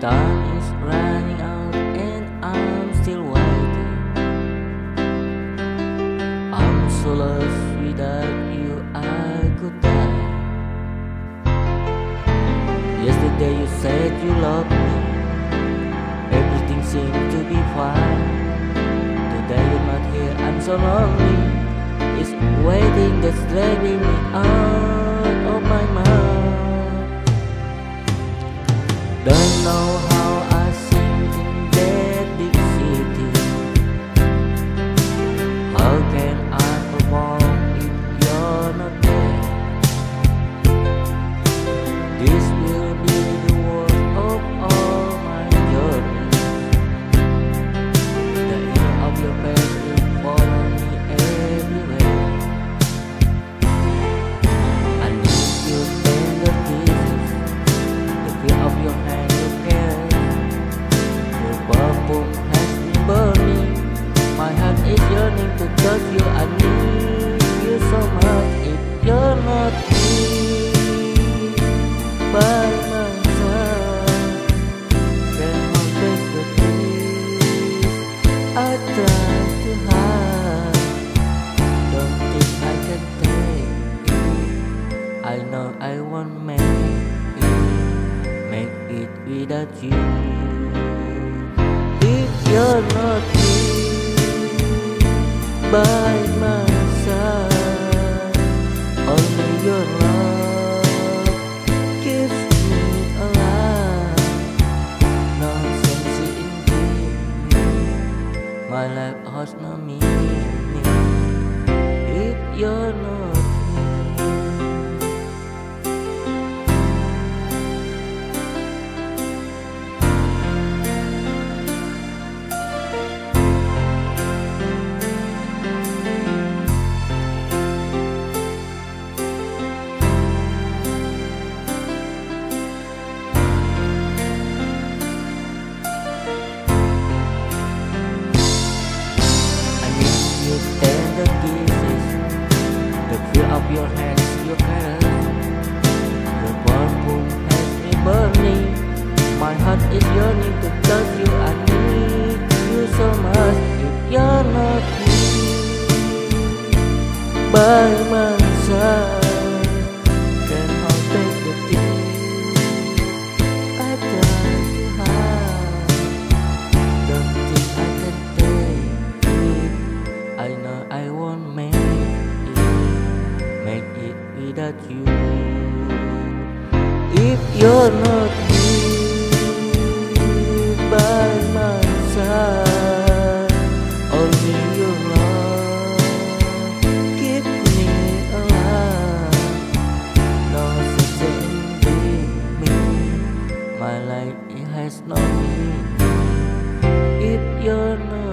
Time is running out and I'm still waiting. I'm so lost without you I could die. Yesterday you said you loved me. Everything seemed to be fine. Today you're not here, I'm so lonely. It's waiting that's driving me out of my mind. Don't know kata Tuhan Don't think I can take it I know I won't make it Make it without you. If you're not here by my You're memaksa Kan hal terdetik Ada Tuhan Don't I can take it I know I won't make it Make it without you If you're not my life it has no meaning. If you're not